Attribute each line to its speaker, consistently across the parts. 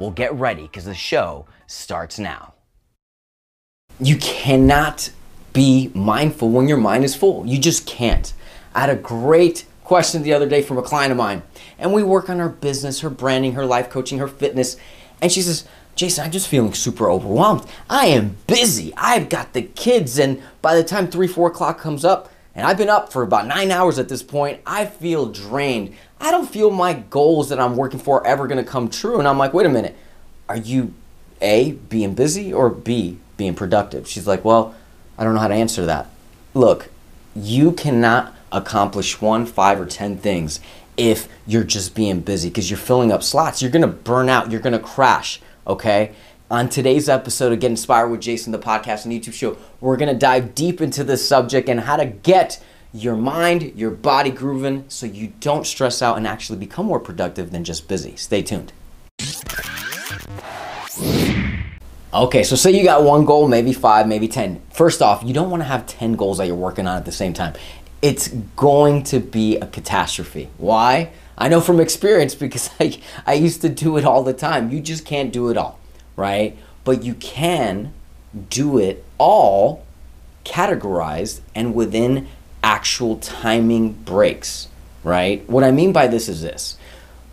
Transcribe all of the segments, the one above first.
Speaker 1: Well, get ready because the show starts now. You cannot be mindful when your mind is full. You just can't. I had a great question the other day from a client of mine, and we work on her business, her branding, her life coaching, her fitness. And she says, Jason, I'm just feeling super overwhelmed. I am busy. I've got the kids, and by the time three, four o'clock comes up, and I've been up for about nine hours at this point, I feel drained. I don't feel my goals that I'm working for are ever gonna come true. And I'm like, wait a minute, are you A, being busy, or B, being productive? She's like, well, I don't know how to answer that. Look, you cannot accomplish one, five, or 10 things if you're just being busy because you're filling up slots. You're gonna burn out, you're gonna crash, okay? On today's episode of Get Inspired with Jason, the podcast and YouTube show, we're gonna dive deep into this subject and how to get your mind, your body grooving so you don't stress out and actually become more productive than just busy. Stay tuned. Okay, so say you got one goal, maybe five, maybe 10. First off, you don't wanna have 10 goals that you're working on at the same time it's going to be a catastrophe. Why? I know from experience because I, I used to do it all the time. You just can't do it all, right? But you can do it all categorized and within actual timing breaks, right? What I mean by this is this.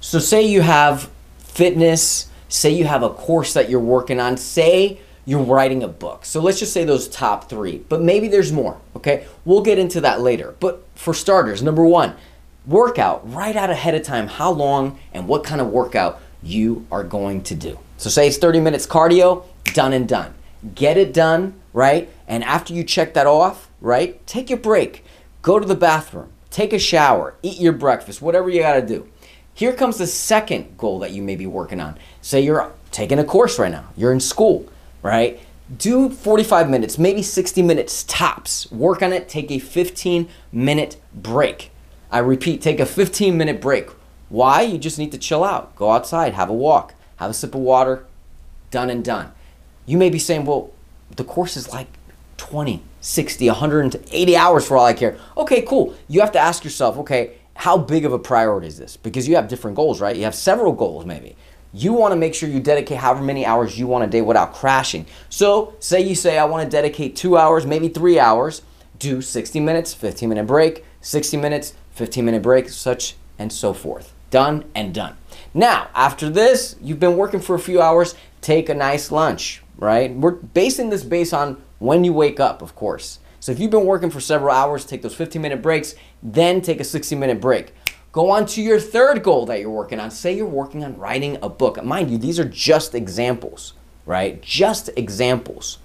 Speaker 1: So, say you have fitness, say you have a course that you're working on, say you're writing a book. So let's just say those top three, but maybe there's more, okay? We'll get into that later. But for starters, number one, workout. Write out ahead of time how long and what kind of workout you are going to do. So say it's 30 minutes cardio, done and done. Get it done, right? And after you check that off, right, take your break, go to the bathroom, take a shower, eat your breakfast, whatever you gotta do. Here comes the second goal that you may be working on. Say you're taking a course right now, you're in school right? Do 45 minutes, maybe 60 minutes tops. Work on it, take a 15 minute break. I repeat, take a 15 minute break. Why? You just need to chill out. Go outside, have a walk, have a sip of water, done and done. You may be saying, well, the course is like 20, 60, 180 hours for all I care. Okay, cool. You have to ask yourself, okay, how big of a priority is this? Because you have different goals, right? You have several goals, maybe. You want to make sure you dedicate however many hours you want a day without crashing. So, say you say, I want to dedicate two hours, maybe three hours, do 60 minutes, 15 minute break, 60 minutes, 15 minute break, such and so forth. Done and done. Now, after this, you've been working for a few hours, take a nice lunch, right? We're basing this based on when you wake up, of course. So if you've been working for several hours, take those 15 minute breaks, then take a 60 minute break. Go on to your third goal that you're working on. Say you're working on writing a book. Mind you, these are just examples, right? Just examples.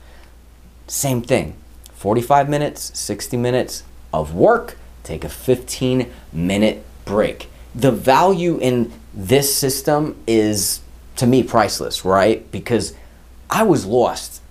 Speaker 1: Same thing 45 minutes, 60 minutes of work, take a 15 minute break. The value in this system is, to me, priceless, right? Because I was lost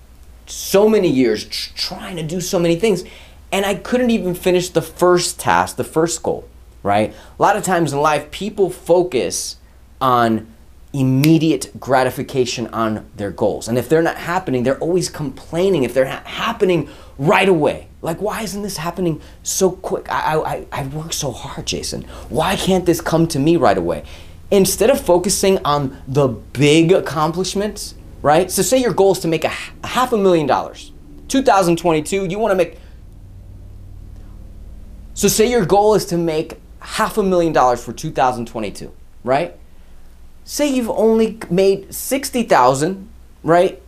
Speaker 1: so many years trying to do so many things, and I couldn't even finish the first task, the first goal right? A lot of times in life, people focus on immediate gratification on their goals. And if they're not happening, they're always complaining if they're not happening right away. Like, why isn't this happening so quick? I, I, I work so hard, Jason. Why can't this come to me right away? Instead of focusing on the big accomplishments, right? So, say your goal is to make a, a half a million dollars. 2022, you want to make. So, say your goal is to make half a million dollars for 2022, right? Say you've only made 60,000, right?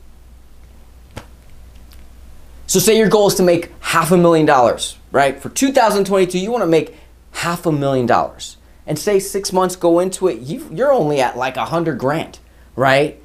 Speaker 1: So, say your goal is to make half a million dollars, right? For 2022, you want to make half a million dollars. And say six months go into it, you, you're only at like a hundred grand, right?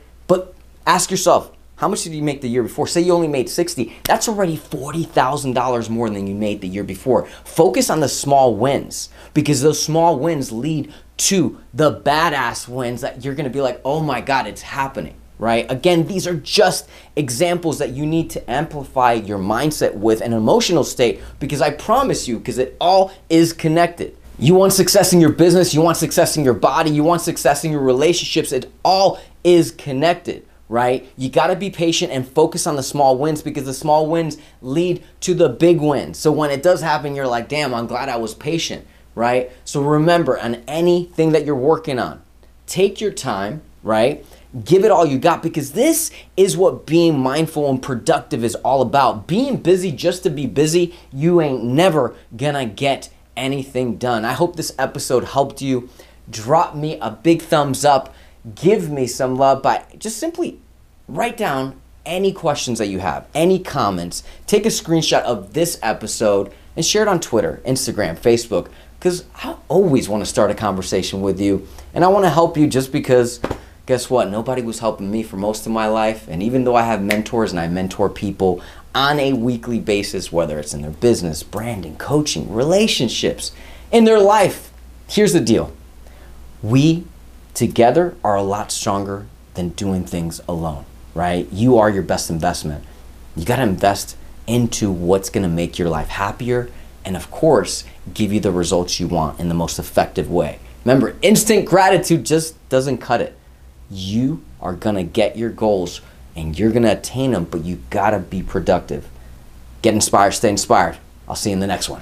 Speaker 1: Ask yourself, how much did you make the year before? Say you only made 60. That's already $40,000 more than you made the year before. Focus on the small wins because those small wins lead to the badass wins that you're going to be like, "Oh my god, it's happening." Right? Again, these are just examples that you need to amplify your mindset with an emotional state because I promise you because it all is connected. You want success in your business, you want success in your body, you want success in your relationships. It all is connected right? You got to be patient and focus on the small wins because the small wins lead to the big wins. So when it does happen, you're like, damn, I'm glad I was patient, right? So remember, on anything that you're working on, take your time, right? Give it all you got because this is what being mindful and productive is all about. Being busy just to be busy, you ain't never gonna get anything done. I hope this episode helped you. Drop me a big thumbs up. Give me some love by just simply write down any questions that you have, any comments. Take a screenshot of this episode and share it on Twitter, Instagram, Facebook, because I always want to start a conversation with you. And I want to help you just because, guess what? Nobody was helping me for most of my life. And even though I have mentors and I mentor people on a weekly basis, whether it's in their business, branding, coaching, relationships, in their life, here's the deal we together are a lot stronger than doing things alone right? You are your best investment. You got to invest into what's going to make your life happier and, of course, give you the results you want in the most effective way. Remember, instant gratitude just doesn't cut it. You are going to get your goals and you're going to attain them, but you got to be productive. Get inspired, stay inspired. I'll see you in the next one.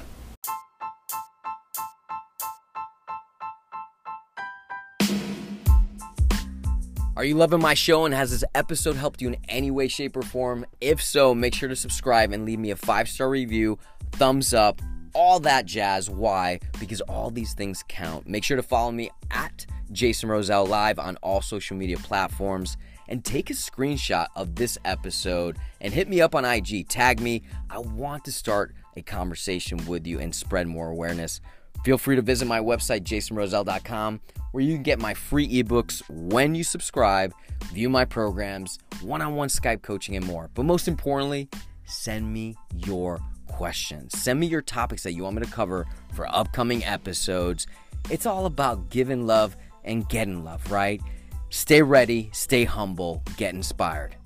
Speaker 1: Are you loving my show and has this episode helped you in any way, shape, or form? If so, make sure to subscribe and leave me a five star review, thumbs up, all that jazz. Why? Because all these things count. Make sure to follow me at Jason Roselle Live on all social media platforms and take a screenshot of this episode and hit me up on IG. Tag me. I want to start a conversation with you and spread more awareness. Feel free to visit my website, jasonroselle.com, where you can get my free ebooks when you subscribe, view my programs, one on one Skype coaching, and more. But most importantly, send me your questions. Send me your topics that you want me to cover for upcoming episodes. It's all about giving love and getting love, right? Stay ready, stay humble, get inspired.